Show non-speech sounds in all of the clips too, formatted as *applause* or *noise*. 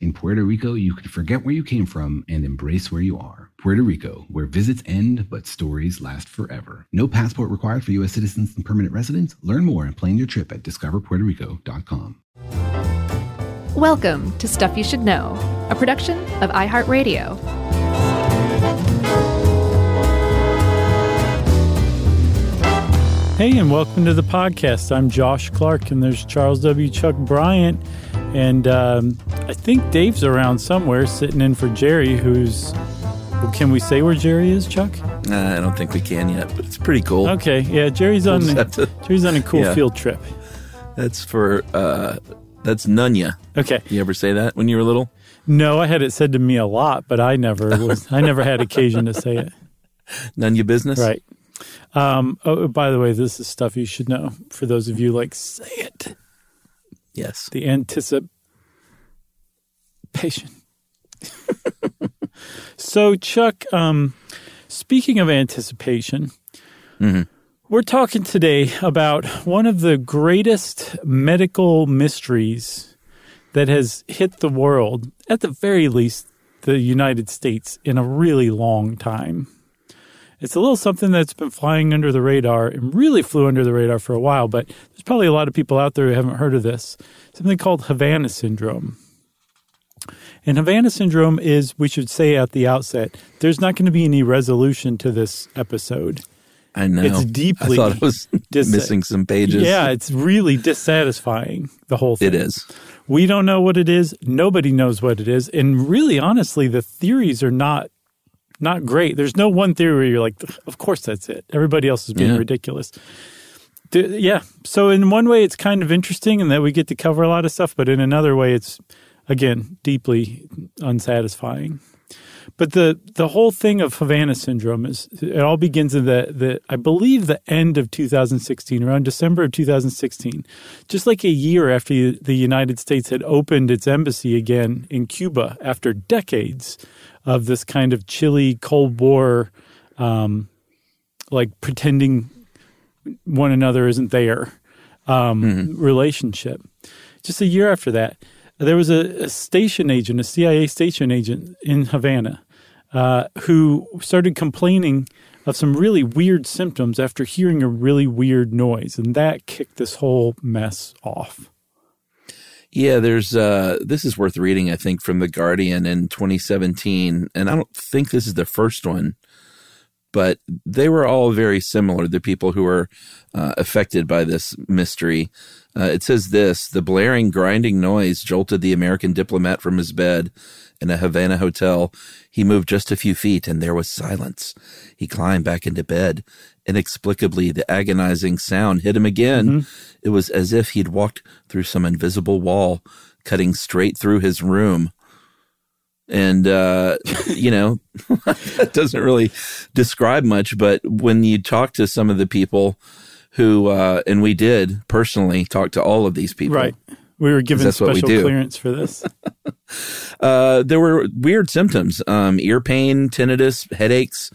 In Puerto Rico, you can forget where you came from and embrace where you are. Puerto Rico, where visits end but stories last forever. No passport required for U.S. citizens and permanent residents. Learn more and plan your trip at discoverpuertorico.com. Welcome to Stuff You Should Know, a production of iHeartRadio. Hey, and welcome to the podcast. I'm Josh Clark, and there's Charles W. Chuck Bryant. And um, I think Dave's around somewhere sitting in for Jerry, who's. Well, can we say where Jerry is, Chuck? Uh, I don't think we can yet, but it's pretty cool. Okay, yeah, Jerry's on We'll to- Jerry's on a cool yeah. field trip. That's for uh, that's Nunya. Okay, You ever say that when you were little? no, I had it said to me a lot, but I never *laughs* was. I never had occasion to say it. Nunya business. Right. Um, oh, by the way, this is stuff you should know. For those of you like, say it. Yes. The anticipation. *laughs* so, Chuck, um, speaking of anticipation, Mm-hmm. we're talking today about one of the greatest medical mysteries that has hit the world, at the very least, the United States, in a really long time. It's a little something that's been flying under the radar and really flew under the radar for a while, but there's probably a lot of people out there who haven't heard of this. Something called Havana syndrome. And Havana syndrome is, we should say at the outset, there's not going to be any resolution to this episode. I know. It's deeply I thought it was dis- missing some pages. Yeah, it's really dissatisfying, the whole thing. it is. We don't know what it is. Nobody knows what it is. And really, honestly, the theories are not not great. There's no one theory where you're like, of course that's it. Everybody else is being Yeah. ridiculous. Yeah. So in one way, it's kind of interesting in that we get to cover a lot of stuff, but in another way, it's again deeply unsatisfying. But the the whole thing of Havana syndrome is it all begins in the the I believe the end of 2016, around December of 2016, just like a year after the United States had opened its embassy again in Cuba after decades of this kind of chilly Cold War, um, like pretending one another isn't there um, relationship. Just a year after that, there was a, a station agent, a CIA station agent in Havana, uh, who started complaining of some really weird symptoms after hearing a really weird noise, and that kicked this whole mess off. Yeah, there's uh this is worth reading, I think, from The Guardian in 2017. And I don't think this is the first one, but they were all very similar, the people who were uh, affected by this mystery. Uh, it says this the blaring, grinding noise jolted the American diplomat from his bed in a Havana hotel. He moved just a few feet and there was silence. He climbed back into bed. Inexplicably, the agonizing sound hit him again. It was as if he'd walked through some invisible wall, cutting straight through his room. And, uh, *laughs* you know, *laughs* that doesn't really describe much, but when you talk to some of the people who, uh, and we did personally talk to all of these people. Right. We were given what we special clearance for this. *laughs* Uh, there were weird symptoms um, ear pain, tinnitus, headaches,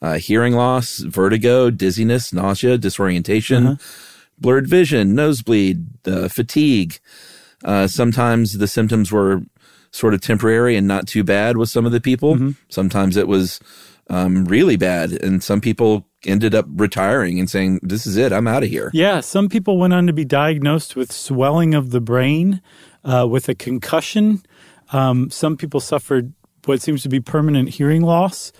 uh, hearing loss, vertigo, dizziness, nausea, disorientation, Uh-huh. Blurred vision, nosebleed, uh, fatigue. Uh, sometimes the symptoms were sort of temporary and not too bad with some of the people. Mm-hmm. Sometimes it was um, really bad, and some people ended up retiring and saying, "This is it. I'm out of here." Yeah, some people went on to be diagnosed with swelling of the brain, uh, with a concussion, Um, some people suffered what seems to be permanent hearing loss.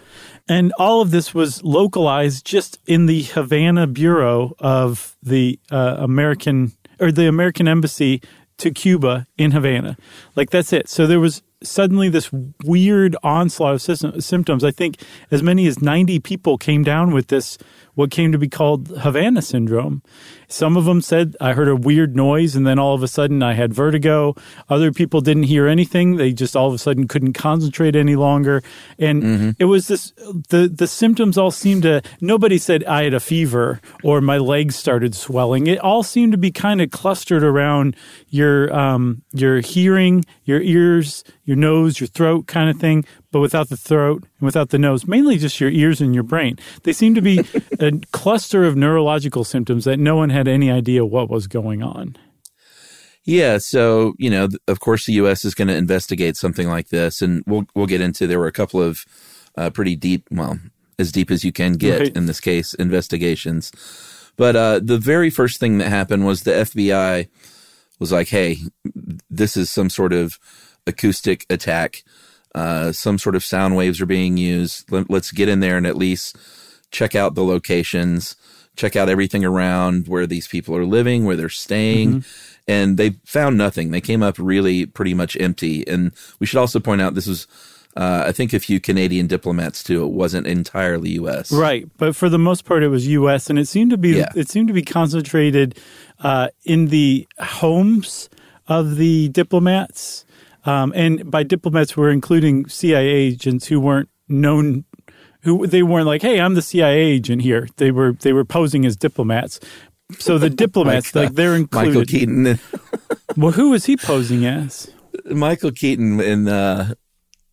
And all of this was localized just in the Havana bureau of the uh, American or the American embassy to Cuba in Havana. Like that's it. So there was suddenly this weird onslaught of sy- symptoms. I think as many as 90 people came down with this, what came to be called Havana syndrome. Some of them said, I heard a weird noise and then all of a sudden I had vertigo. Other people didn't hear anything. They just all of a sudden couldn't concentrate any longer. And mm-hmm. it was this, the, the symptoms all seemed to, nobody said I had a fever or my legs started swelling. It all seemed to be kind of clustered around your, um, your hearing, your ears, your nose, your throat kind of thing, but without the throat and without the nose, mainly just your ears and your brain. They seem to be *laughs* a cluster of neurological symptoms that no one had any idea what was going on. Yeah, so you know, of course, the U.S. is going to investigate something like this, and we'll we'll get into. There were a couple of uh, pretty deep, well, as deep as you can get right. in this case, investigations. But uh, the very first thing that happened was the FBI was like, "Hey, this is some sort of acoustic attack. Uh, some sort of sound waves are being used. Let, us get in there and at least check out the locations, check out everything around where these people are living, where they're staying. Mm-hmm. And they found nothing. They came up really pretty much empty. And we should also point out this was uh, I think a few Canadian diplomats too. It wasn't entirely U.S. Right, but for the most part, it was U.S. and it seemed to be yeah. it seemed to be concentrated uh, in the homes of the diplomats. Um, and by diplomats, we're including CIA agents who weren't known, who they weren't like, "Hey, I'm the CIA agent here." They were they were posing as diplomats. So the *laughs* diplomats, like, uh, like they're included. Michael Keaton. *laughs* well, who was he posing as? Michael Keaton in uh,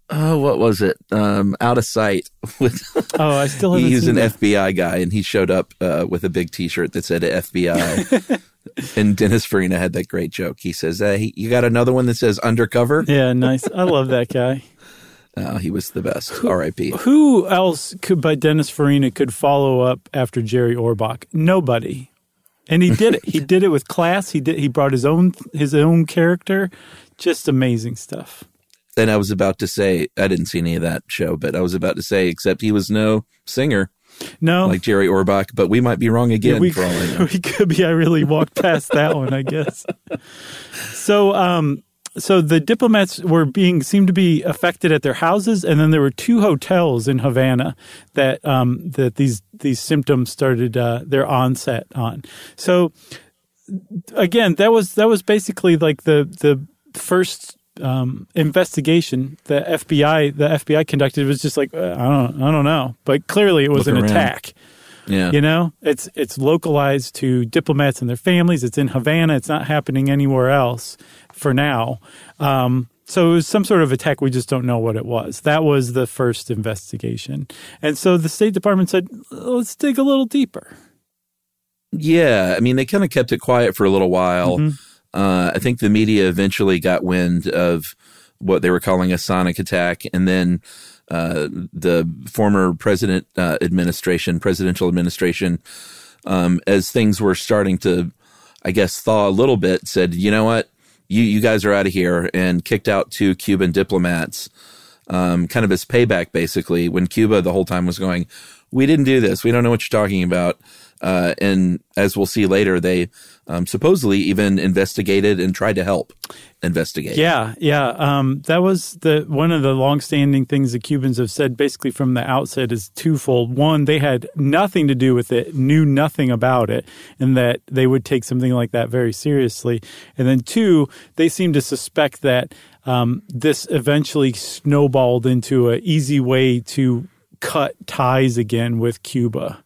oh, what was it? Um, out of sight. *laughs* With oh, I still haven't. He's an that. FBI guy, and he showed up uh, with a big T-shirt that said FBI. And Dennis Farina had that great joke. He says, hey, "You got another one that says undercover?" Yeah, nice. I love that guy. *laughs* Uh, he was the best. R.I.P. Who else could, but Dennis Farina, could follow up after Jerry Orbach? Nobody. And he did it. he did it with class. He did. He brought his own his own character. Just amazing stuff. And I was about to say, I didn't see any of that show, but I was about to say, except he was no singer. No, like Jerry Orbach, but we might be wrong again. Yeah, we, for all I *laughs* know. we could be. I really walked past that one, I guess. So, um, so the diplomats were being seemed to be affected at their houses, and then there were two hotels in Havana that um, that these these symptoms started uh, their onset on. So again, that was that was basically like the the first um, investigation the FBI the FBI conducted was just like uh, I don't I don't know, but clearly it was Look an around. attack. Yeah, you know, it's it's localized to diplomats and their families. It's in Havana. It's not happening anywhere else for now. Um, so it was some sort of attack. We just don't know what it was. That was the first investigation, and so the State Department said, "Let's dig a little deeper." Yeah, I mean, they kind of kept it quiet for a little while. Mm-hmm uh, I think the media eventually got wind of what they were calling a sonic attack, and then uh, the former president uh, administration, presidential administration, um, as things were starting to, I guess, thaw a little bit, said, "You know what? You you guys are out of here," and kicked out two Cuban diplomats, um, kind of as payback, basically. When Cuba the whole time was going, "We didn't do this. We don't know what you're talking about." Uh, and as we'll see later, they um, supposedly even investigated and tried to help investigate. Yeah, yeah. Um, that was the one of the longstanding things the Cubans have said, basically from the outset, is twofold. One, they had nothing to do with it, knew nothing about it, and that they would take something like that very seriously. And then two, they seem to suspect that um, this eventually snowballed into an easy way to cut ties again with Cuba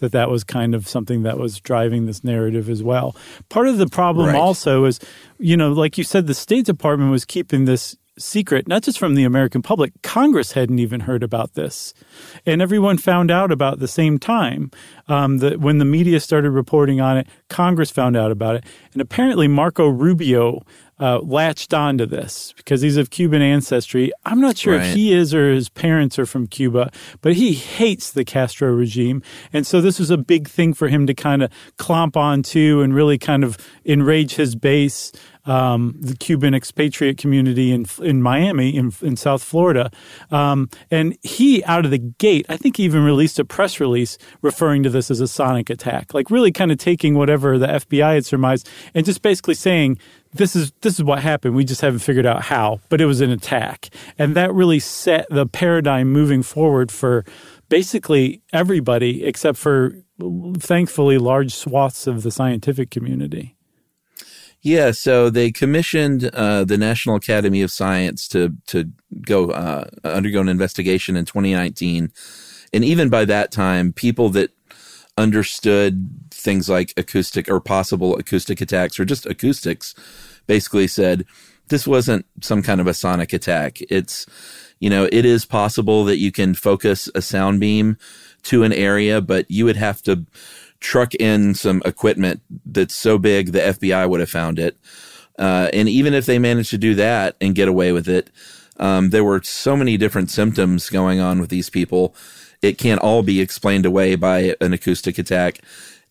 that that was kind of something that was driving this narrative as well. Part of the problem right. also is, you know, like you said, the State Department was keeping this secret, not just from the American public. Congress hadn't even heard about this, and everyone found out about the same time. Um, that when the media started reporting on it, Congress found out about it, and apparently Marco Rubio uh, latched onto this because he's of Cuban ancestry. I'm not sure Right. if he is or his parents are from Cuba, but he hates the Castro regime. And so this was a big thing for him to kind of clomp onto and really kind of enrage his base, um, the Cuban expatriate community in in Miami, in, in South Florida. Um, and he, out of the gate, I think he even released a press release referring to this as a sonic attack, like really kind of taking whatever the FBI had surmised and just basically saying, this is this is what happened. We just haven't figured out how, but it was an attack, and that really set the paradigm moving forward for basically everybody, except for thankfully large swaths of the scientific community. Yeah, so they commissioned uh, the National Academy of Science to to go uh, undergo an investigation in 2019, and even by that time, people that understood things like acoustic or possible acoustic attacks or just acoustics basically said this wasn't some kind of a sonic attack. It's you know it is possible that you can focus a sound beam to an area, but you would have to truck in some equipment that's so big the FBI would have found it. Uh, and even if they managed to do that and get away with it, um, there were so many different symptoms going on with these people. It can't all be explained away by an acoustic attack.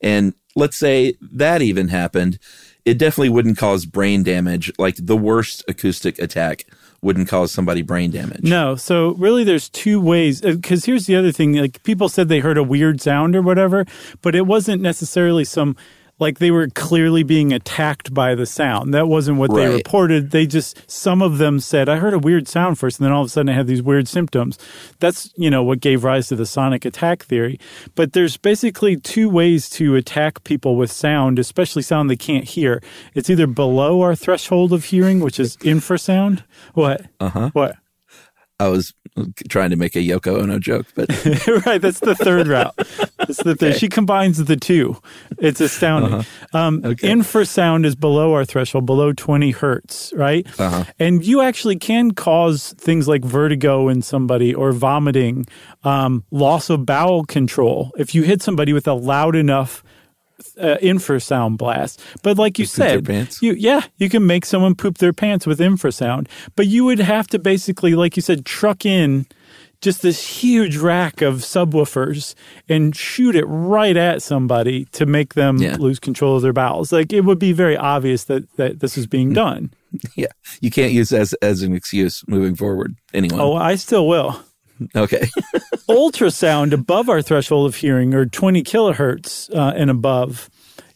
And let's say that even happened, it definitely wouldn't cause brain damage. Like the worst acoustic attack wouldn't cause somebody brain damage. No, so really, there's two ways. Uh, because here's the other thing: like people said they heard a weird sound or whatever, but it wasn't necessarily some like they were clearly being attacked by the sound. That wasn't what they reported. They just some of them said, "I heard a weird sound first, and then all of a sudden I had these weird symptoms." That's you know what gave rise to the sonic attack theory. But there's basically two ways to attack people with sound, especially sound they can't hear. It's either below our threshold of hearing, which is infrasound. What? Uh huh. What? I was trying to make a Yoko Ono joke, but *laughs* right, that's the third route. That's the thing. She combines the two. It's astounding. Um, Okay. Infrasound is below our threshold, below 20 hertz, right? And you actually can cause things like vertigo in somebody or vomiting, um, loss of bowel control if you hit somebody with a loud enough uh, infrasound blast. But like you said, pants? you yeah, you can make someone poop their pants with infrasound, but you would have to basically, like you said, truck in just this huge rack of subwoofers and shoot it right at somebody to make them Yeah. lose control of their bowels. Like it would be very obvious that that this is being done. *laughs* yeah, you can't use as as an excuse moving forward. Anyone? oh, I still will. Okay. *laughs* ultrasound above our threshold of hearing or 20 kilohertz uh, and above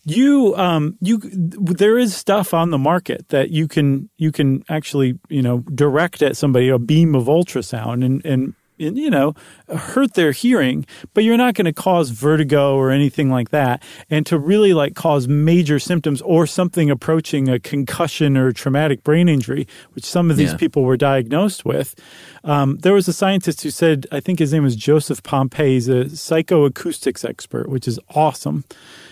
you um you there is stuff on the market that you can you can actually you know direct at somebody a beam of ultrasound and and and, you know, hurt their hearing, but you're not going to cause vertigo or anything like that. And to really like cause major symptoms or something approaching a concussion or traumatic brain injury, which some of these Yeah. people were diagnosed with. Um, there was a scientist who said, I think his name was Joseph Pompei. He's a psychoacoustics expert, which is awesome.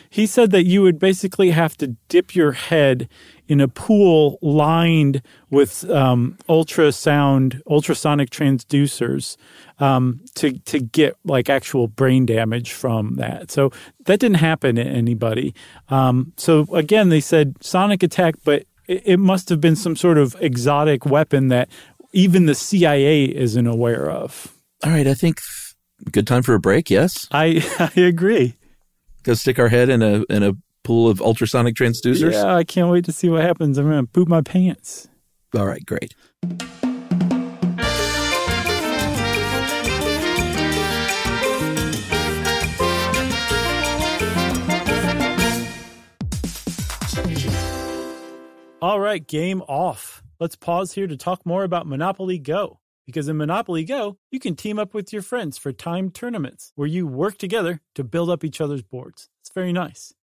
He said that you would basically have to dip your head in a pool lined with um, ultrasound, ultrasonic transducers um, to to get like actual brain damage from that. So that didn't happen to anybody. Um, so again, they said sonic attack, but it, it must have been some sort of exotic weapon that even the CIA isn't aware of. All right. I think good time for a break. Yes. I *laughs* I agree. Go stick our head in a in a pool of ultrasonic transducers. Yeah, I can't wait to see what happens. I'm gonna poop my pants. All right. Great. All right, game off. Let's pause here to talk more about Monopoly Go. Because in Monopoly Go, you can team up with your friends for timed tournaments where you work together to build up each other's boards. It's very nice.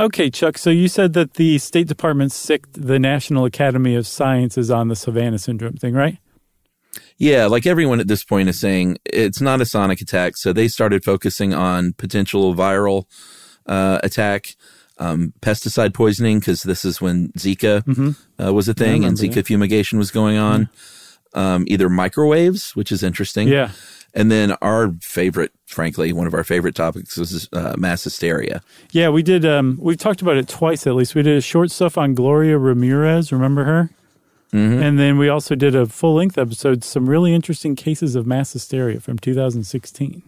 Okay, Chuck. So you said that the State Department sicked the National Academy of Sciences on the Havana syndrome thing, right? Yeah, like everyone at this point is saying, it's not a sonic attack. So they started focusing on potential viral uh, attack, um, pesticide poisoning, because this is when Zika Mm-hmm. uh, was a thing and Zika yeah. fumigation was going on. Um, either microwaves, which is interesting. Yeah. And then our favorite, frankly, one of our favorite topics was uh, mass hysteria. Yeah, we did. Um, we've talked about it twice at least. We did a short stuff on Gloria Ramirez. Remember her? Mm-hmm. And then we also did a full length episode, some really interesting cases of mass hysteria from 2016.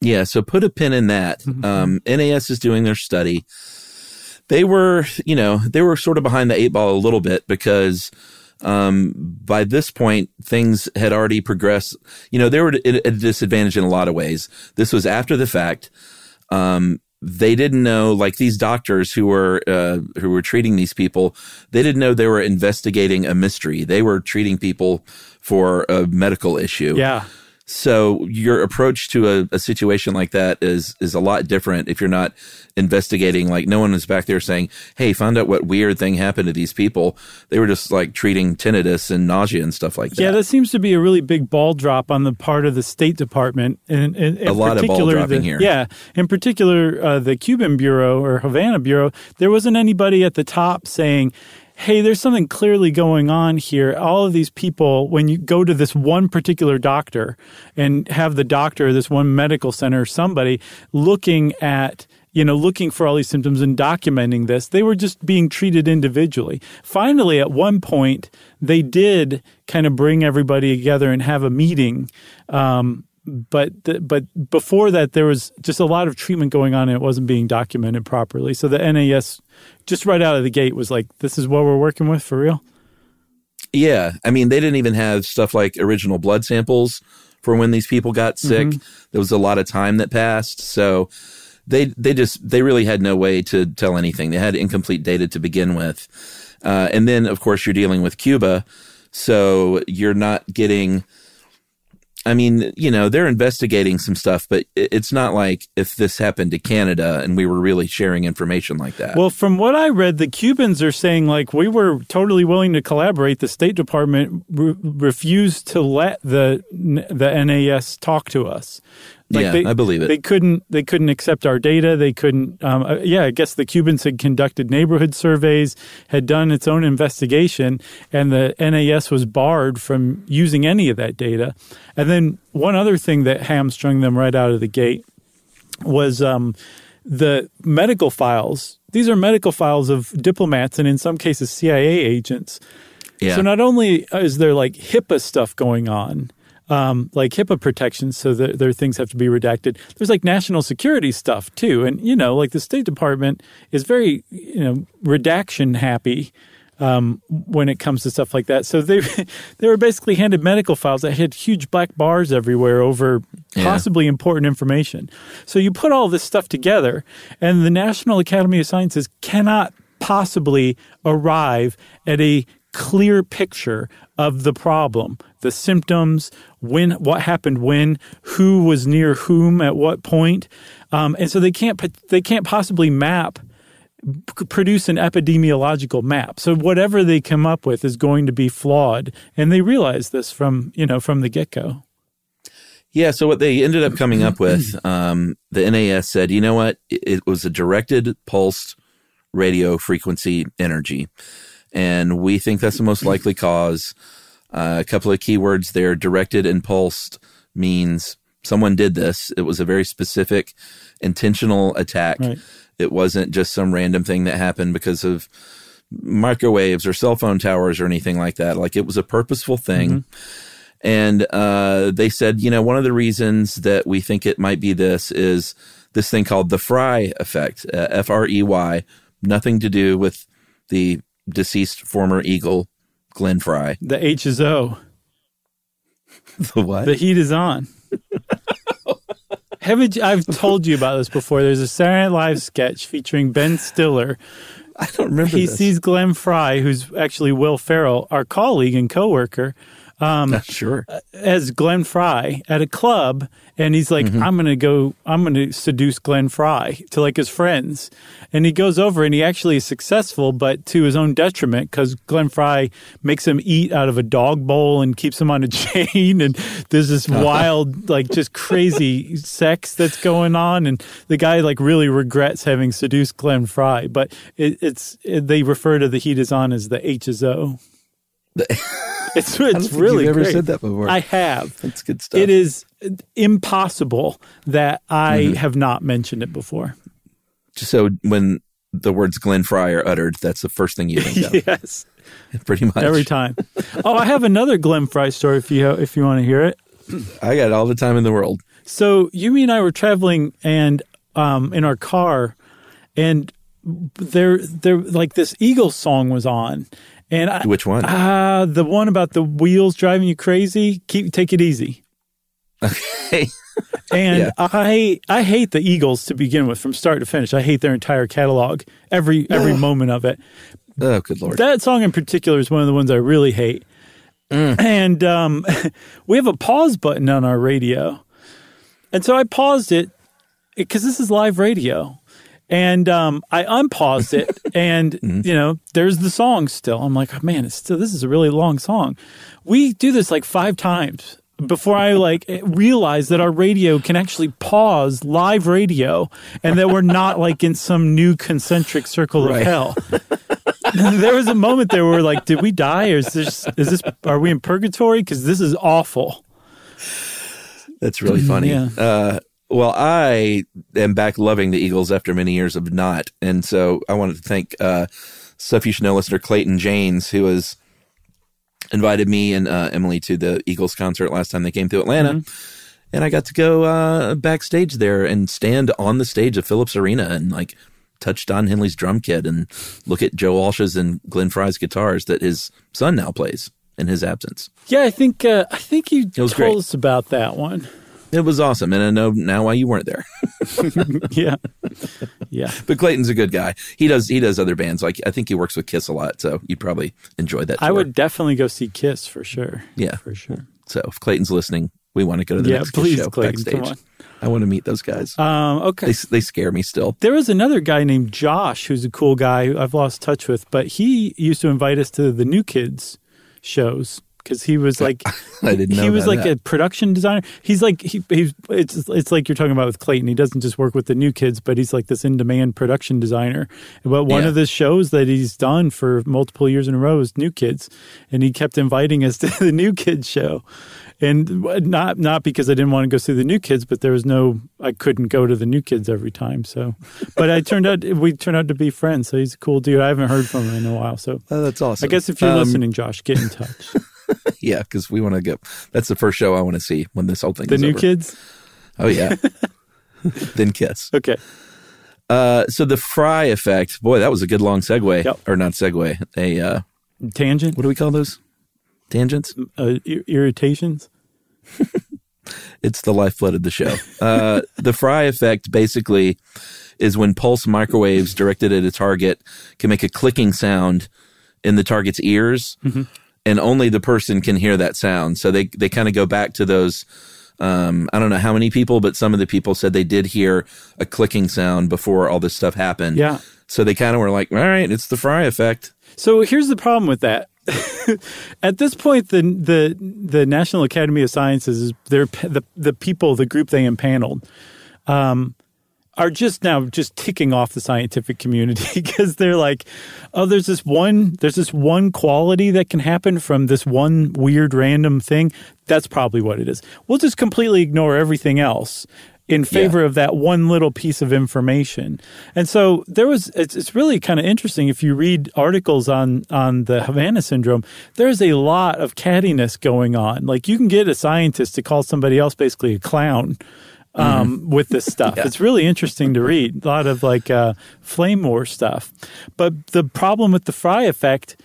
Yeah, so put a pin in that. Mm-hmm. Um, NAS is doing their study. They were, you know, they were sort of behind the eight ball a little bit because um, by this point things had already progressed. You know, they were at a disadvantage in a lot of ways. This was after the fact. Um, they didn't know, like these doctors who were uh, who were treating these people, they didn't know they were investigating a mystery. They were treating people for a medical issue. Yeah. So your approach to a, a situation like that is is a lot different if you're not investigating. Like no one is back there saying, "Hey, found out what weird thing happened to these people." They were just like treating tinnitus and nausea and stuff like that. Yeah, that seems to be a really big ball drop on the part of the State Department. And, and, in A lot of ball particular, dropping the, here. Yeah, in particular, uh, the Cuban Bureau or Havana Bureau, there wasn't anybody at the top saying, hey, there's something clearly going on here. All of these people, when you go to this one particular doctor and have the doctor, this one medical center, somebody looking at you know, looking for all these symptoms and documenting this. They were just being treated individually. Finally, at one point, they did kind of bring everybody together and have a meeting. Um, but but before that, there was just a lot of treatment going on, and it wasn't being documented properly. So the NAS, just right out of the gate, was like, "This is what we're working with for real." Yeah, I mean, they didn't even have stuff like original blood samples for when these people got sick. There was a lot of time that passed, so they they just they really had no way to tell anything. They had incomplete data to begin with, uh, and then of course you're dealing with Cuba, so you're not getting. I mean, you know, they're investigating some stuff, but it's not like if this happened to Canada and we were really sharing information like that. Well, from what I read, the Cubans are saying like we were totally willing to collaborate. The State Department re- refused to let the the NAS talk to us. Yeah, I believe it. They couldn't. They couldn't accept our data. They couldn't. Um, uh, yeah, I guess the Cubans had conducted neighborhood surveys, had done its own investigation, and the NAS was barred from using any of that data. And then one other thing that hamstrung them right out of the gate was um, the medical files. These are medical files of diplomats and in some cases CIA agents. yeah. So not only is there like HIPAA stuff going on, um, like HIPAA protections, so that their things have to be redacted. There's like national security stuff too, and you know, like the State Department is very you know redaction happy um, when it comes to stuff like that. So they *laughs* they were basically handed medical files that had huge black bars everywhere over Yeah. possibly important information. So you put all this stuff together, and the National Academy of Sciences cannot possibly arrive at a clear picture of the problem, the symptoms, when what happened when, who was near whom at what point, um, and so they can't they can't possibly map produce an epidemiological map. So whatever they come up with is going to be flawed, and they realize this from you know from the get go. Yeah. So what they ended up coming up with, *clears throat* um, the NAS said, you know what, it, it was a directed pulsed radio frequency energy, and we think that's the most likely cause. Uh, a couple of keywords there: directed and pulsed means someone did this. It was a very specific, intentional attack. Right. It wasn't just some random thing that happened because of microwaves or cell phone towers or anything like that. Like it was a purposeful thing. Mm-hmm. And uh, they said, you know, one of the reasons that we think it might be this is this thing called the Frey effect, uh, F R E Y, nothing to do with the deceased former Eagle, Glenn Frey. The H is O. *laughs* The what? The heat is on. *laughs* Haven't you, I've told you about this before? There's a Saturday Night Live sketch featuring Ben Stiller. I don't remember He this. sees Glenn Frey, who's actually Will Ferrell, our colleague and coworker, Um, sure. Uh, as Glenn Frey at a club, and he's like, Mm-hmm. "I'm gonna go, I'm gonna seduce Glenn Frey to like his friends," and he goes over and he actually is successful, but to his own detriment because Glenn Frey makes him eat out of a dog bowl and keeps him on a *laughs* chain, and there's this uh-huh. wild, like just crazy *laughs* sex that's going on, and the guy like really regrets having seduced Glenn Frey, but it, it's it, they refer to the heat is on as the H is O. *laughs* It's it's really you've ever great. said that before. I have. That's good stuff. It is impossible that I Mm-hmm. have not mentioned it before. so when the words Glenn Frey are uttered, that's the first thing you think of, *laughs* Yes, *laughs* pretty much. every time. oh, I have another Glenn Frey story if you if you want to hear it. I got all the time in the world. So Yumi and I were traveling and um, in our car, and there there like this Eagles song was on, and I, Which one? uh, the one about the wheels driving you crazy. Keep take it easy. Okay. *laughs* And Yeah. I I hate the Eagles to begin with from start to finish. I hate their entire catalog, every every moment of it. oh, good lord. That song in particular is one of the ones I really hate. And um, *laughs* we have a pause button on our radio, and so I paused it because this is live radio. And um, I unpaused it, *laughs* and you know, there's the song still. I'm like, oh, man, it's still this is a really long song. We do this like five times before I like realize that our radio can actually pause live radio, and that we're not like in some new concentric circle of hell. *laughs* there was a moment there where like, did we die, or is this is this are we in purgatory? Because this is awful. That's really funny. Yeah. Uh, well, I am back loving the Eagles after many years of not. And so I wanted to thank uh, Stuff You Should Know listener Clayton Janes, who has invited me and uh, Emily to the Eagles concert last time they came to Atlanta. And I got to go uh, backstage there and stand on the stage of Phillips Arena and like touch Don Henley's drum kit and look at Joe Walsh's and Glenn Frey's guitars that his son now plays in his absence. Yeah, I think uh, I think you told great. us about that one. It was awesome. And I know now why you weren't there. *laughs* *laughs* Yeah, yeah. But Clayton's a good guy. He does he does other bands. Like I think he works with Kiss a lot, so you'd probably enjoy that. I would definitely go see Kiss for sure. Yeah. for sure. So if Clayton's listening, we want to go to the Yeah, next Kiss please, show Clayton, backstage. I want to meet those guys. Um, okay. they they scare me still. There was another guy named Josh who's a cool guy who I've lost touch with, but he used to invite us to the New Kids shows because he was like *laughs* I didn't know he was like that. a production designer. He's like he he's it's it's like you're talking about with Clayton. He doesn't just work with the New Kids, but he's like this in demand production designer. But one Yeah. of the shows that he's done for multiple years in a row is New Kids, and he kept inviting us *laughs* to the New Kids show. And not not because I didn't want to go see the new kids, but there was no I couldn't go to the new kids every time. So, but I turned out we turned out to be friends. So he's a cool dude. I haven't heard from him in a while. So Oh, that's awesome. I guess if you're Um, listening, Josh, get in touch. *laughs* *laughs* yeah, because we want to go. That's the first show I want to see when this whole thing. the new over. kids. Oh yeah. *laughs* then Kiss. Okay. Uh, so the Frey effect, boy, that was a good long segue, Yep. or not segue. A uh, Tangent. what do we call those? Tangents. Uh, ir- irritations. *laughs* It's the lifeblood of the show. Uh, the Frey effect basically is when pulse microwaves directed at a target can make a clicking sound in the target's ears, and only the person can hear that sound. So they they kind of go back to those. Um, I don't know how many people, but some of the people said they did hear a clicking sound before all this stuff happened. Yeah. So they kind of were like, "All right, it's the Frey effect." So here's the problem with that. *laughs* At this point, the the the National Academy of Sciences is they're the the people, the group they impaneled, um, are just now just ticking off the scientific community *laughs* because they're like, oh, there's this one there's this one quality that can happen from this one weird random thing. That's probably what it is. We'll just completely ignore everything else in favor of that one little piece of information. And so there was it's, it's really kind of interesting if you read articles on on the Havana syndrome, there's a lot of cattiness going on. Like you can get a scientist to call somebody else basically a clown. Um, with this stuff, *laughs* it's really interesting to read. A lot of like uh, flame war stuff, but the problem with the Frey effect,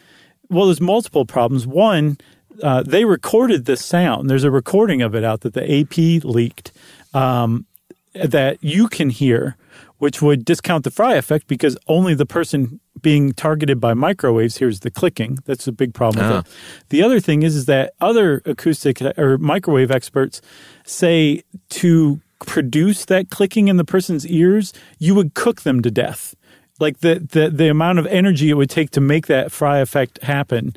well, there's multiple problems. One, uh, they recorded this sound. There's a recording of it out that the AP leaked um, that you can hear, which would discount the Frey effect because only the person being targeted by microwaves hears the clicking. That's a big problem with it. The other thing is, is that other acoustic or microwave experts say to produce that clicking in the person's ears, you would cook them to death. Like the, the, the amount of energy it would take to make that Frey effect happen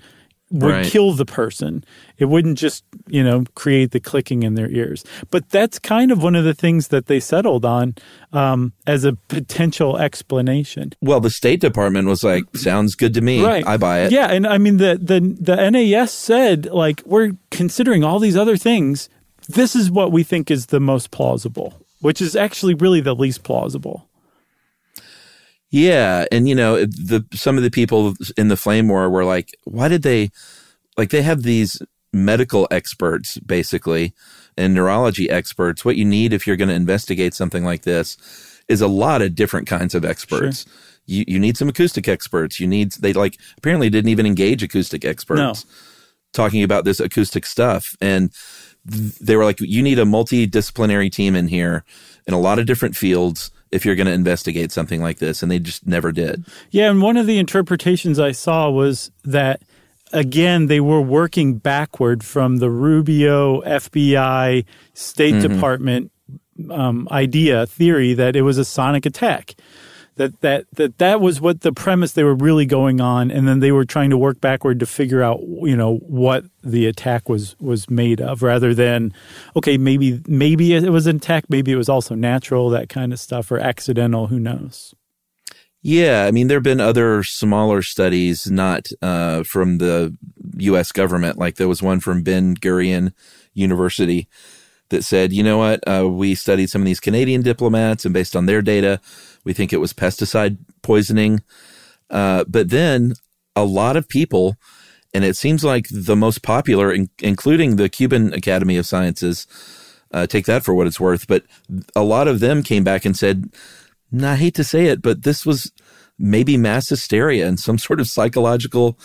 would Right. kill the person. It wouldn't just, you know, create the clicking in their ears. But that's kind of one of the things that they settled on um, as a potential explanation. Well, the State Department was like, "Sounds good to me. Right. I buy it." Yeah, and I mean the the the NAS said like we're considering all these other things. This is what we think is the most plausible, which is actually really the least plausible. Yeah, and you know, the some of the people in the flame war were like, "Why did they like they have these medical experts basically and neurology experts. What you need if you're going to investigate something like this is a lot of different kinds of experts. You you need some acoustic experts. You need they like apparently didn't even engage acoustic experts No. talking about this acoustic stuff and they were like you need a multidisciplinary team in here in a lot of different fields if you're going to investigate something like this and they just never did. Yeah, and one of the interpretations I saw was that again they were working backward from the Rubio FBI State Department um, idea theory that it was a sonic attack. That, that that that was what the premise they were really going on, and then they were trying to work backward to figure out you know what the attack was was made of, rather than okay maybe maybe it was an attack, maybe it was also natural that kind of stuff or accidental, who knows? Yeah, I mean, there have been other smaller studies, not uh, from the U.S. government. Like there was one from Ben Gurion University that said, you know what, uh, we studied some of these Canadian diplomats, and based on their data, we think it was pesticide poisoning. Uh, but then a lot of people, and it seems like the most popular, in, including the Cuban Academy of Sciences, uh, take that for what it's worth. But a lot of them came back and said, "Nah, I hate to say it, but this was maybe mass hysteria and some *laughs* sort of psychological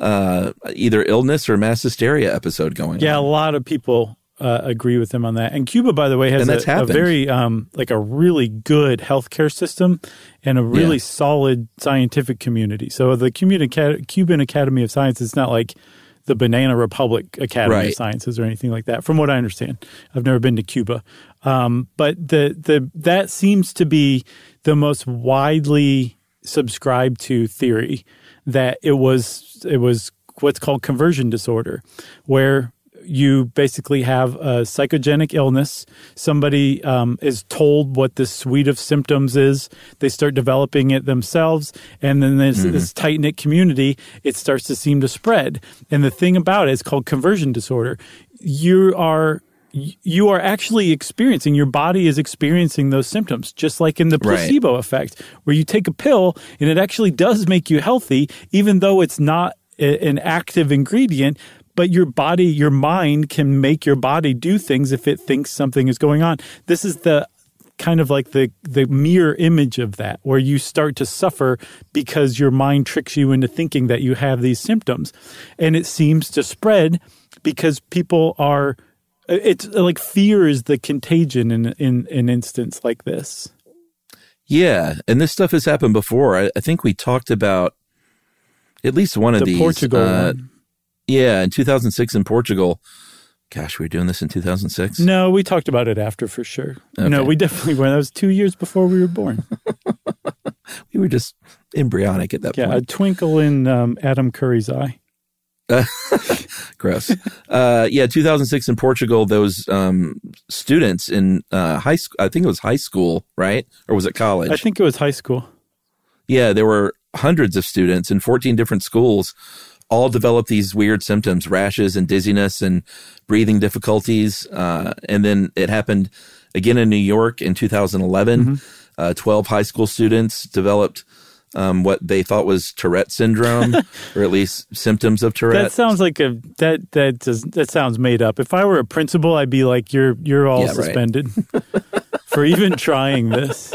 uh, either illness or mass hysteria episode going on. Yeah, a lot of people uh, agree with him on that. And Cuba, by the way, has a, a very um, like a really good healthcare system and a really Yeah. solid scientific community. So the Cuban, Cuban Academy of Science is not like the Banana Republic Academy of Sciences or anything like that. From what I understand, I've never been to Cuba, um, but the the that seems to be the most widely subscribed to theory that it was it was what's called conversion disorder, where you basically have a psychogenic illness. Somebody um, is told what this suite of symptoms is. They start developing it themselves, and then there's this tight knit community. It starts to seem to spread. And the thing about it is called conversion disorder. You are you are actually experiencing your body is experiencing those symptoms just like in the Right. placebo effect where you take a pill and it actually does make you healthy even though it's not an active ingredient but your body your mind can make your body do things if it thinks something is going on this is the kind of like the the mirror image of that where you start to suffer because your mind tricks you into thinking that you have these symptoms and it seems to spread because people are it's like fear is the contagion in in an instance like this Yeah, and this stuff has happened before. I, I think we talked about at least one of these. Portugal uh, one. Yeah, in 2006 in Portugal. Gosh, we were doing this in 2006. No, we talked about it after for sure. No, we definitely were. That was two years before we were born. *laughs* we were just embryonic at that point. Yeah, a twinkle in um, Adam Curry's eye. *laughs* Gross. uh, yeah, 2006 in Portugal. Those um, students in uh, high school. I think it was high school, right? Or was it college? I think it was high school. Yeah, there were hundreds of students in 14 different schools, all developed these weird symptoms, rashes and dizziness and breathing difficulties. Uh, and then it happened again in New York in 2011. Uh, 12 high school students developed um, what they thought was Tourette syndrome, *laughs* or at least symptoms of Tourette. That sounds like a that that does that sounds made up. If I were a principal, I'd be like, "You're you're all Yeah, right. *laughs* for even trying this."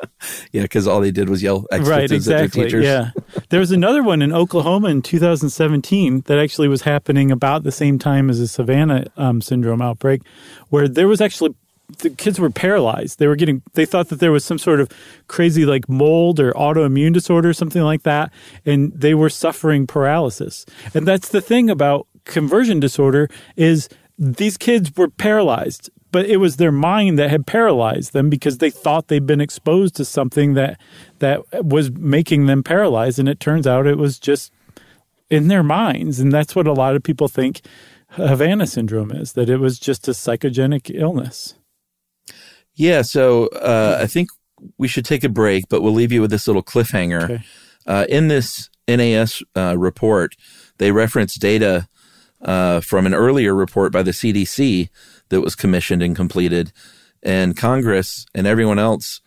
*laughs* yeah, because all they did was yell right, expletives at their exactly. teachers. Yeah, there was another one in Oklahoma in 2017 that actually was happening about the same time as the Havana um, syndrome outbreak, where there was actually the kids were paralyzed. They were getting they thought that there was some sort of crazy like mold or autoimmune disorder, something like that, and they were suffering paralysis. And that's the thing about conversion disorder is these kids were paralyzed but it was their mind that had paralyzed them because they thought they'd been exposed to something that that was making them paralyzed and it turns out it was just in their minds and that's what a lot of people think Havana syndrome is that it was just a psychogenic illness. Yeah, so uh, I think we should take a break, but we'll leave you with this little cliffhanger. Okay. Uh, in this NAS uh, report, they reference data uh, from an earlier report by the CDC that was commissioned and completed, and Congress and everyone else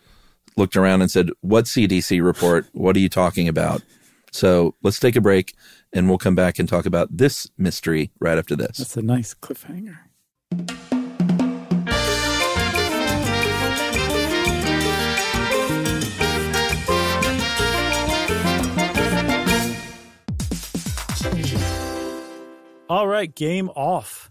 looked around and said, "What CDC report? What are you talking about?" So let's take a break, and we'll come back and talk about this mystery right after this. That's a nice cliffhanger. All right, game off.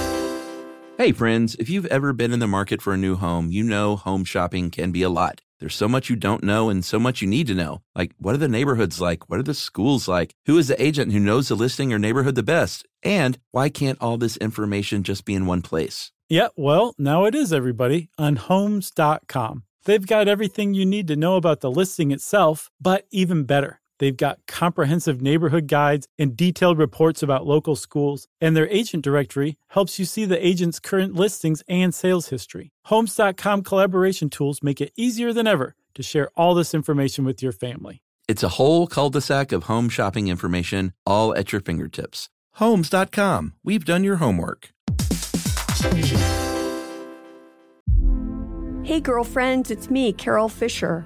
Hey, friends, if you've ever been in the market for a new home, you know home shopping can be a lot. There's so much you don't know and so much you need to know. Like, what are the neighborhoods like? What are the schools like? Who is the agent who knows the listing or neighborhood the best? And why can't all this information just be in one place? Yeah, well, now it is, everybody, on homes.com. They've got everything you need to know about the listing itself, but even better. They've got comprehensive neighborhood guides and detailed reports about local schools, and their agent directory helps you see the agent's current listings and sales history. Homes.com collaboration tools make it easier than ever to share all this information with your family. It's a whole cul-de-sac of home shopping information all at your fingertips. Homes.com. We've done your homework. Hey, girlfriends, it's me, Carole Fisher.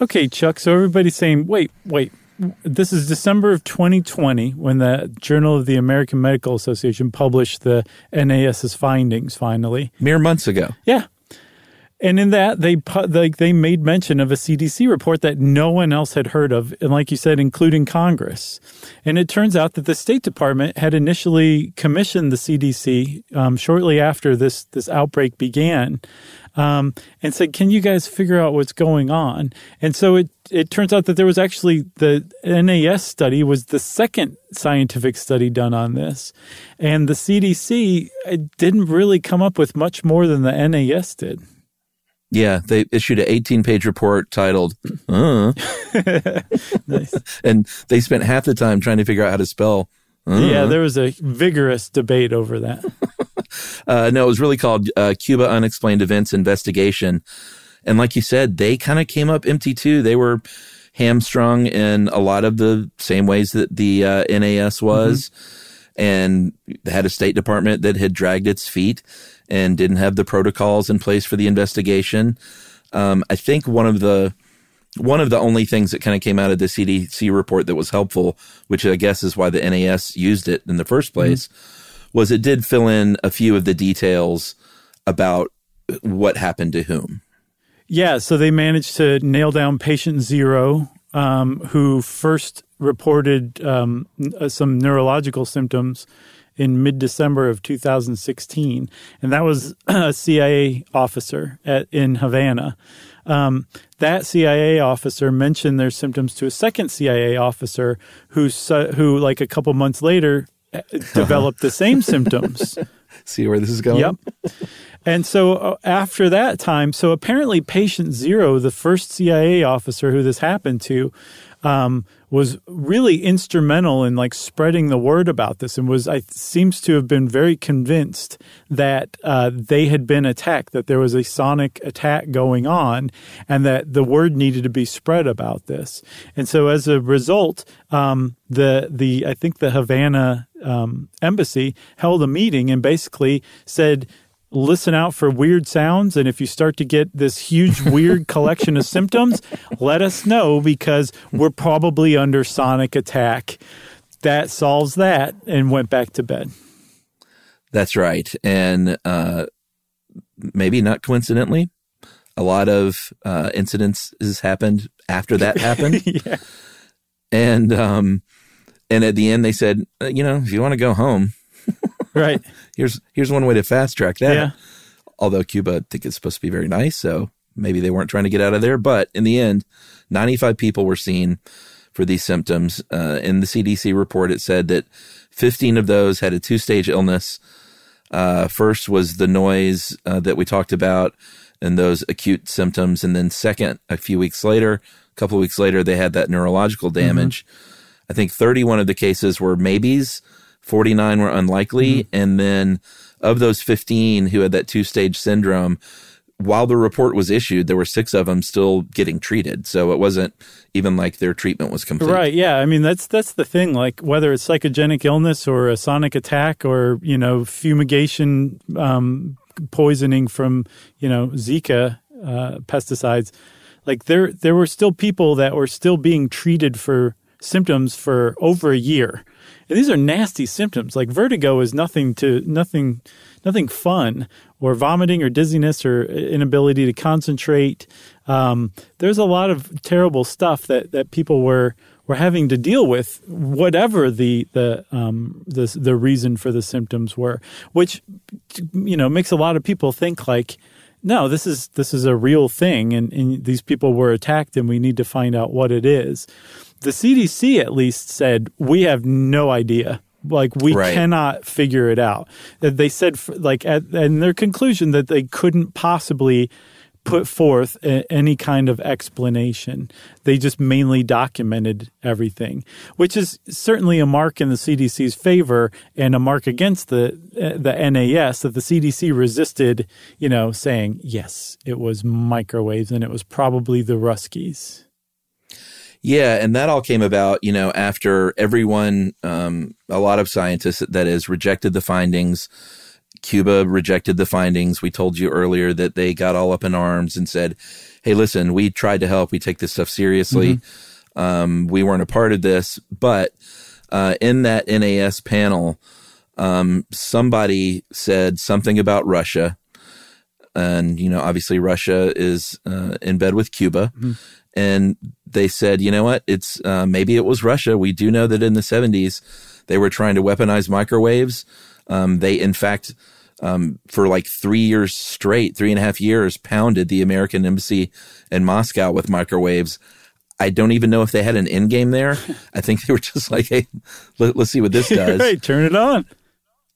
Okay, Chuck. So everybody's saying, wait, wait. This is December of 2020 when the Journal of the American Medical Association published the NAS's findings finally. Mere months ago. Yeah. And in that, they like they made mention of a CDC report that no one else had heard of, and like you said, including Congress. And it turns out that the State Department had initially commissioned the CDC um, shortly after this this outbreak began, um, and said, "Can you guys figure out what's going on?" And so it it turns out that there was actually the NAS study was the second scientific study done on this, and the CDC didn't really come up with much more than the NAS did. Yeah, they issued an 18 page report titled, *laughs* uh. *laughs* nice. and they spent half the time trying to figure out how to spell. Uh. Yeah, there was a vigorous debate over that. Uh, no, it was really called uh, Cuba Unexplained Events Investigation. And like you said, they kind of came up empty too. They were hamstrung in a lot of the same ways that the uh, NAS was. Mm-hmm. And had a State Department that had dragged its feet and didn't have the protocols in place for the investigation. Um, I think one of the one of the only things that kind of came out of the CDC report that was helpful, which I guess is why the NAS used it in the first mm-hmm. place, mm-hmm. Was it did fill in a few of the details about what happened to whom. Yeah, so they managed to nail down patient zero, um, who first reported um, some neurological symptoms in mid December of 2016, and that was *clears throat* a CIA officer at, in Havana. Um, that CIA officer mentioned their symptoms to a second CIA officer who, who like a couple months later, uh, *laughs* developed the same symptoms. *laughs* See where this is going? Yep. And so uh, after that time, so apparently patient zero, the first CIA officer who this happened to, um, was really instrumental in like spreading the word about this and was I seems to have been very convinced that uh, they had been attacked that there was a sonic attack going on and that the word needed to be spread about this. And so as a result um, the the I think the Havana um, embassy held a meeting and basically said listen out for weird sounds. And if you start to get this huge, *laughs* weird collection of symptoms, let us know because we're probably under sonic attack. That solves that and went back to bed. That's right. And uh, maybe not coincidentally, a lot of uh, incidents has happened after that *laughs* happened. yeah. And um, and at the end, they said, uh, you know, if you want to go home, *laughs* right. Here's here's one way to fast track that. Yeah. Although Cuba, I think it's supposed to be very nice, so maybe they weren't trying to get out of there. But in the end, 95 people were seen for these symptoms. Uh, in the CDC report, it said that 15 of those had a two stage illness. Uh, first was the noise uh, that we talked about and those acute symptoms. And then, second, a few weeks later, a couple of weeks later, they had that neurological damage. Mm-hmm. I think 31 of the cases were maybes 49 were unlikely. Mm-hmm. And then of those 15 who had that two stage syndrome, while the report was issued, there were six of them still getting treated. So it wasn't even like their treatment was complete. Right. Yeah. I mean, that's that's the thing. Like whether it's psychogenic illness or a sonic attack or you know fumigation, um, poisoning from you know Zika uh, pesticides, like there there were still people that were still being treated for symptoms for over a year. And these are nasty symptoms. Like vertigo is nothing to nothing nothing fun or vomiting or dizziness or inability to concentrate. Um, there's a lot of terrible stuff that, that people were were having to deal with, whatever the the um, the the reason for the symptoms were, which you know makes a lot of people think like, no, this is this is a real thing, and, and these people were attacked, and we need to find out what it is. The CDC at least said we have no idea like we Right. cannot figure it out. They said like at and their conclusion that they couldn't possibly put forth a, any kind of explanation. They just mainly documented everything, which is certainly a mark in the CDC's favor and a mark against the the NAS that the CDC resisted, you know, saying yes, it was microwaves and it was probably the Ruskies. Yeah, and that all came about, you know, after everyone, um, a lot of scientists that is rejected the findings. Cuba rejected the findings. We told you earlier that they got all up in arms and said, "Hey, listen, we tried to help. We take this stuff seriously. Um, we weren't a part of this." But uh, in that NAS panel, um, somebody said something about Russia, and you know, obviously, Russia is uh, in bed with Cuba and they said, you know what? It's uh, maybe it was Russia. We do know that in the 70s they were trying to weaponize microwaves. Um, they, in fact, um, for like three years straight, three and a half years, pounded the American embassy in Moscow with microwaves. I don't even know if they had an end game there. I think they were just like, hey, let, us see what this *laughs* does. right, turn it on.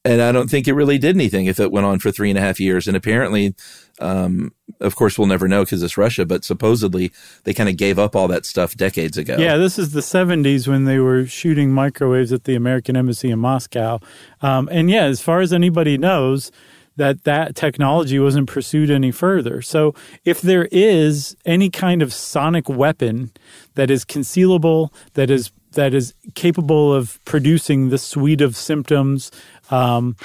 And I don't think it really did anything if it went on for three and a half years. And apparently, um, of course, we'll never know because it's Russia, but supposedly they kind of gave up all that stuff decades ago. Yeah, this is the 70s when they were shooting microwaves at the American Embassy in Moscow. Um, and yeah, as far as anybody knows, that that technology wasn't pursued any further. So if there is any kind of sonic weapon that is concealable, that is that is capable of producing this suite of symptoms, um,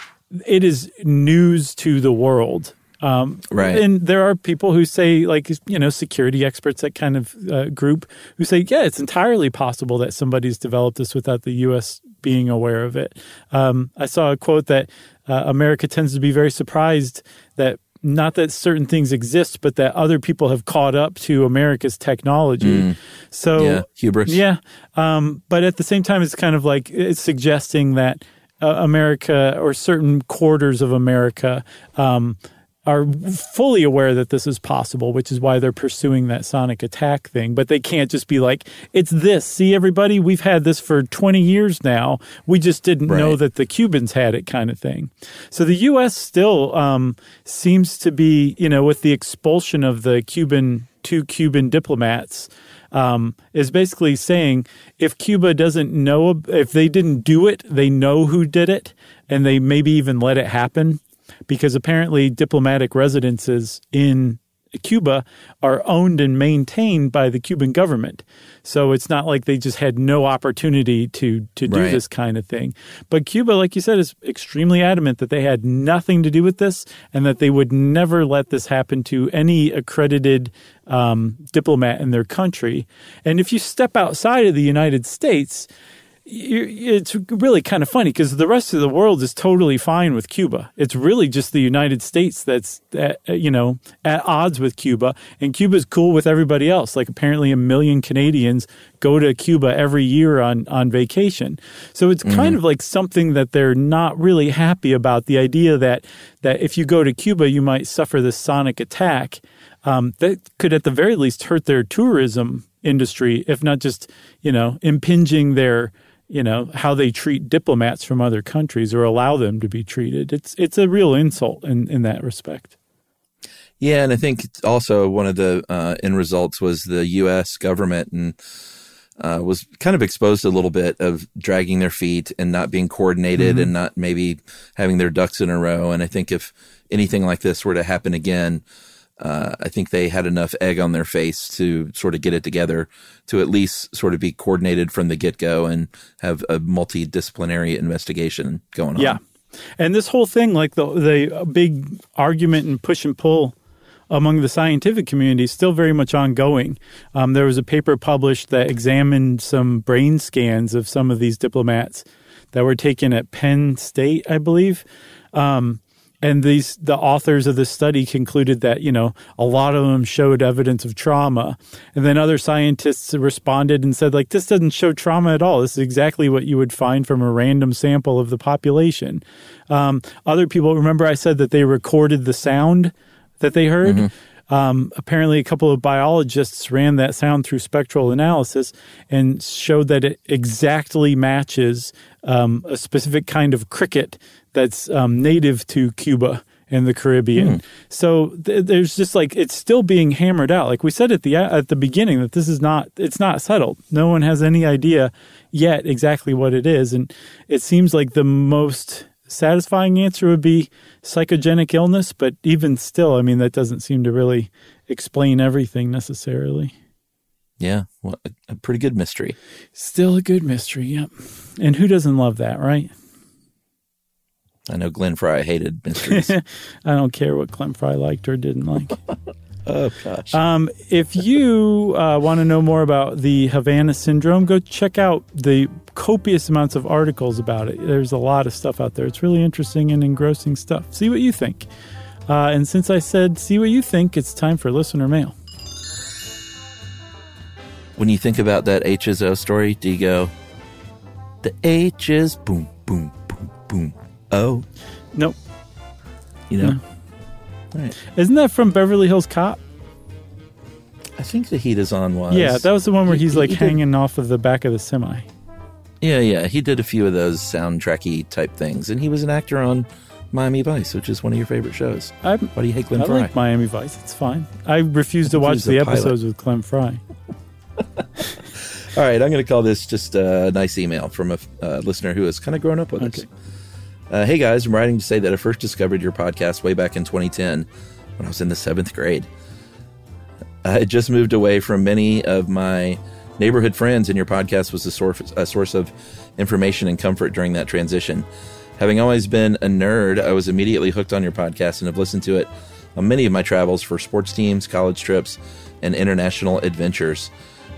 it is news to the world. Um, Right. And there are people who say, like, you know, security experts, that kind of uh, group, who say, yeah, it's entirely possible that somebody's developed this without the U.S. being aware of it. Um, I saw a quote that uh, America tends to be very surprised that not that certain things exist, but that other people have caught up to America's technology. So, Yeah, hubris. Yeah. Um, but at the same time, it's kind of like it's suggesting that uh, America or certain quarters of America um, are fully aware that this is possible, which is why they're pursuing that sonic attack thing. But they can't just be like, it's this. See, everybody, we've had this for 20 years now. We just didn't know that the Cubans had it, kind of thing. So the U.S. still um, seems to be, you know, with the expulsion of the Cuban, two Cuban diplomats, um, is basically saying if Cuba doesn't know, if they didn't do it, they know who did it, and they maybe even let it happen, because apparently diplomatic residences in Cuba are owned and maintained by the Cuban government. So it's not like they just had no opportunity to to do Right. this kind of thing. But Cuba, like you said, is extremely adamant that they had nothing to do with this and that they would never let this happen to any accredited um, diplomat in their country. And if you step outside of the United States, it's really kind of funny because the rest of the world is totally fine with Cuba. It's really just the United States that's at, you know at odds with Cuba, and Cuba's cool with everybody else. Like apparently, a million Canadians go to Cuba every year on on vacation. So it's kind of like something that they're not really happy about. The idea that that if you go to Cuba, you might suffer this sonic attack. Um, that could, at the very least, hurt their tourism industry, if not just you know impinging their you know how they treat diplomats from other countries or allow them to be treated. It's it's a real insult in in that respect. Yeah, and I think also one of the uh, end results was the U.S. government and uh, was kind of exposed a little bit of dragging their feet and not being coordinated and not maybe having their ducks in a row. And I think if anything like this were to happen again, uh, I think they had enough egg on their face to sort of get it together to at least sort of be coordinated from the get go and have a multidisciplinary investigation going on. Yeah. And this whole thing, like the the big argument and push and pull among the scientific community, is still very much ongoing. Um, there was a paper published that examined some brain scans of some of these diplomats that were taken at Penn State, I believe. Um, and these the authors of this study concluded that you know a lot of them showed evidence of trauma. And then other scientists responded and said like this doesn't show trauma at all. This is exactly what you would find from a random sample of the population. Um, other people remember i said that they recorded the sound that they heard? Mm-hmm. um, apparently a couple of biologists ran that sound through spectral analysis and showed that it exactly matches um, a specific kind of cricket that's um, native to Cuba and the Caribbean. Mm. So th- there's just like it's still being hammered out. Like we said at the at the beginning that this is not it's not settled. No one has any idea yet exactly what it is, and it seems like the most satisfying answer would be psychogenic illness. But even still, I mean that doesn't seem to really explain everything necessarily. Yeah, well, a, a pretty good mystery. Still a good mystery, yep. And who doesn't love that, right? I know Glenn Frey hated mysteries. *laughs* I don't care what Glenn Frey liked or didn't like. *laughs* oh gosh. Um, if you uh, want to know more about the Havana syndrome, go check out the copious amounts of articles about it. There's a lot of stuff out there. It's really interesting and engrossing stuff. See what you think. Uh, and since I said see what you think, it's time for listener mail. When you think about that HSO story, do you go, the H is boom, boom, boom, boom Oh. Nope. You know? No. Right. Isn't that from Beverly Hills Cop? I think the heat is on was. Yeah, that was the one where he's like he hanging did, off of the back of the semi. Yeah, yeah. He did a few of those soundtracky type things, and he was an actor on Miami Vice, which is one of your favorite shows. I'm, Why do you hate Glenn I Frey? like Miami Vice. It's fine. I refuse *laughs* to watch the episodes with Glenn Frey. *laughs* All right, I'm going to call this just a nice email from a uh, listener who has kind of grown up with okay. us. Uh, hey guys, I'm writing to say that I first discovered your podcast way back in 2010 when I was in the seventh grade. I had just moved away from many of my neighborhood friends, and your podcast was a source, a source of information and comfort during that transition. Having always been a nerd, I was immediately hooked on your podcast and have listened to it on many of my travels for sports teams, college trips, and international adventures.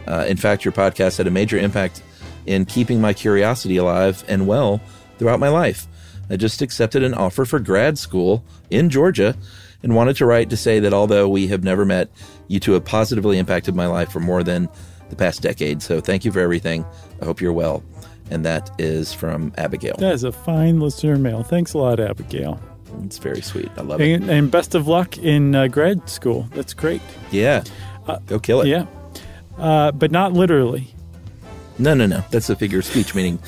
Uh, in fact, your podcast had a major impact in keeping my curiosity alive and well throughout my life. I just accepted an offer for grad school in Georgia and wanted to write to say that although we have never met, you two have positively impacted my life for more than the past decade. So thank you for everything. I hope you're well. And that is from Abigail. That is a fine listener mail. Thanks a lot, Abigail. It's very sweet. I love and, it. And best of luck in uh, grad school. That's great. Yeah. Uh, Go kill it. Yeah. Uh, but not literally. No, no, no. That's a figure of speech, meaning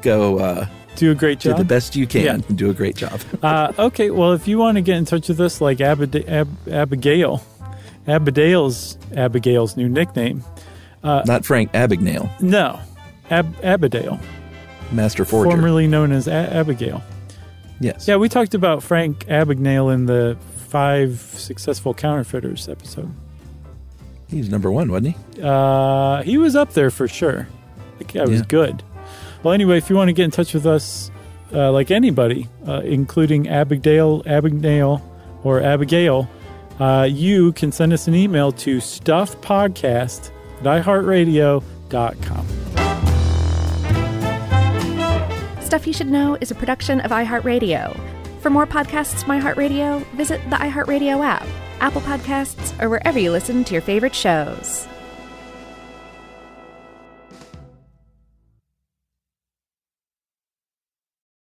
go uh, do a great job. Do the best you can yeah. and do a great job. *laughs* uh, okay, well, if you want to get in touch with us, like Abida- Ab- Abigail, Abigail's Abigail's new nickname. Uh, Not Frank Abagnale. No, Ab- Abidale. Master forger. Formerly known as A- Abigail. Yes. Yeah, we talked about Frank Abagnale in the five successful counterfeiters episode. He was number one, wasn't he? Uh, he was up there for sure. The guy was yeah. good. Well, anyway, if you want to get in touch with us, uh, like anybody, uh, including Abigail, Abigail, or Abigail, uh, you can send us an email to stuffpodcast at iheartradio.com. Stuff You Should Know is a production of iHeartRadio. For more podcasts from iHeartRadio, visit the iHeartRadio app, Apple Podcasts, or wherever you listen to your favorite shows.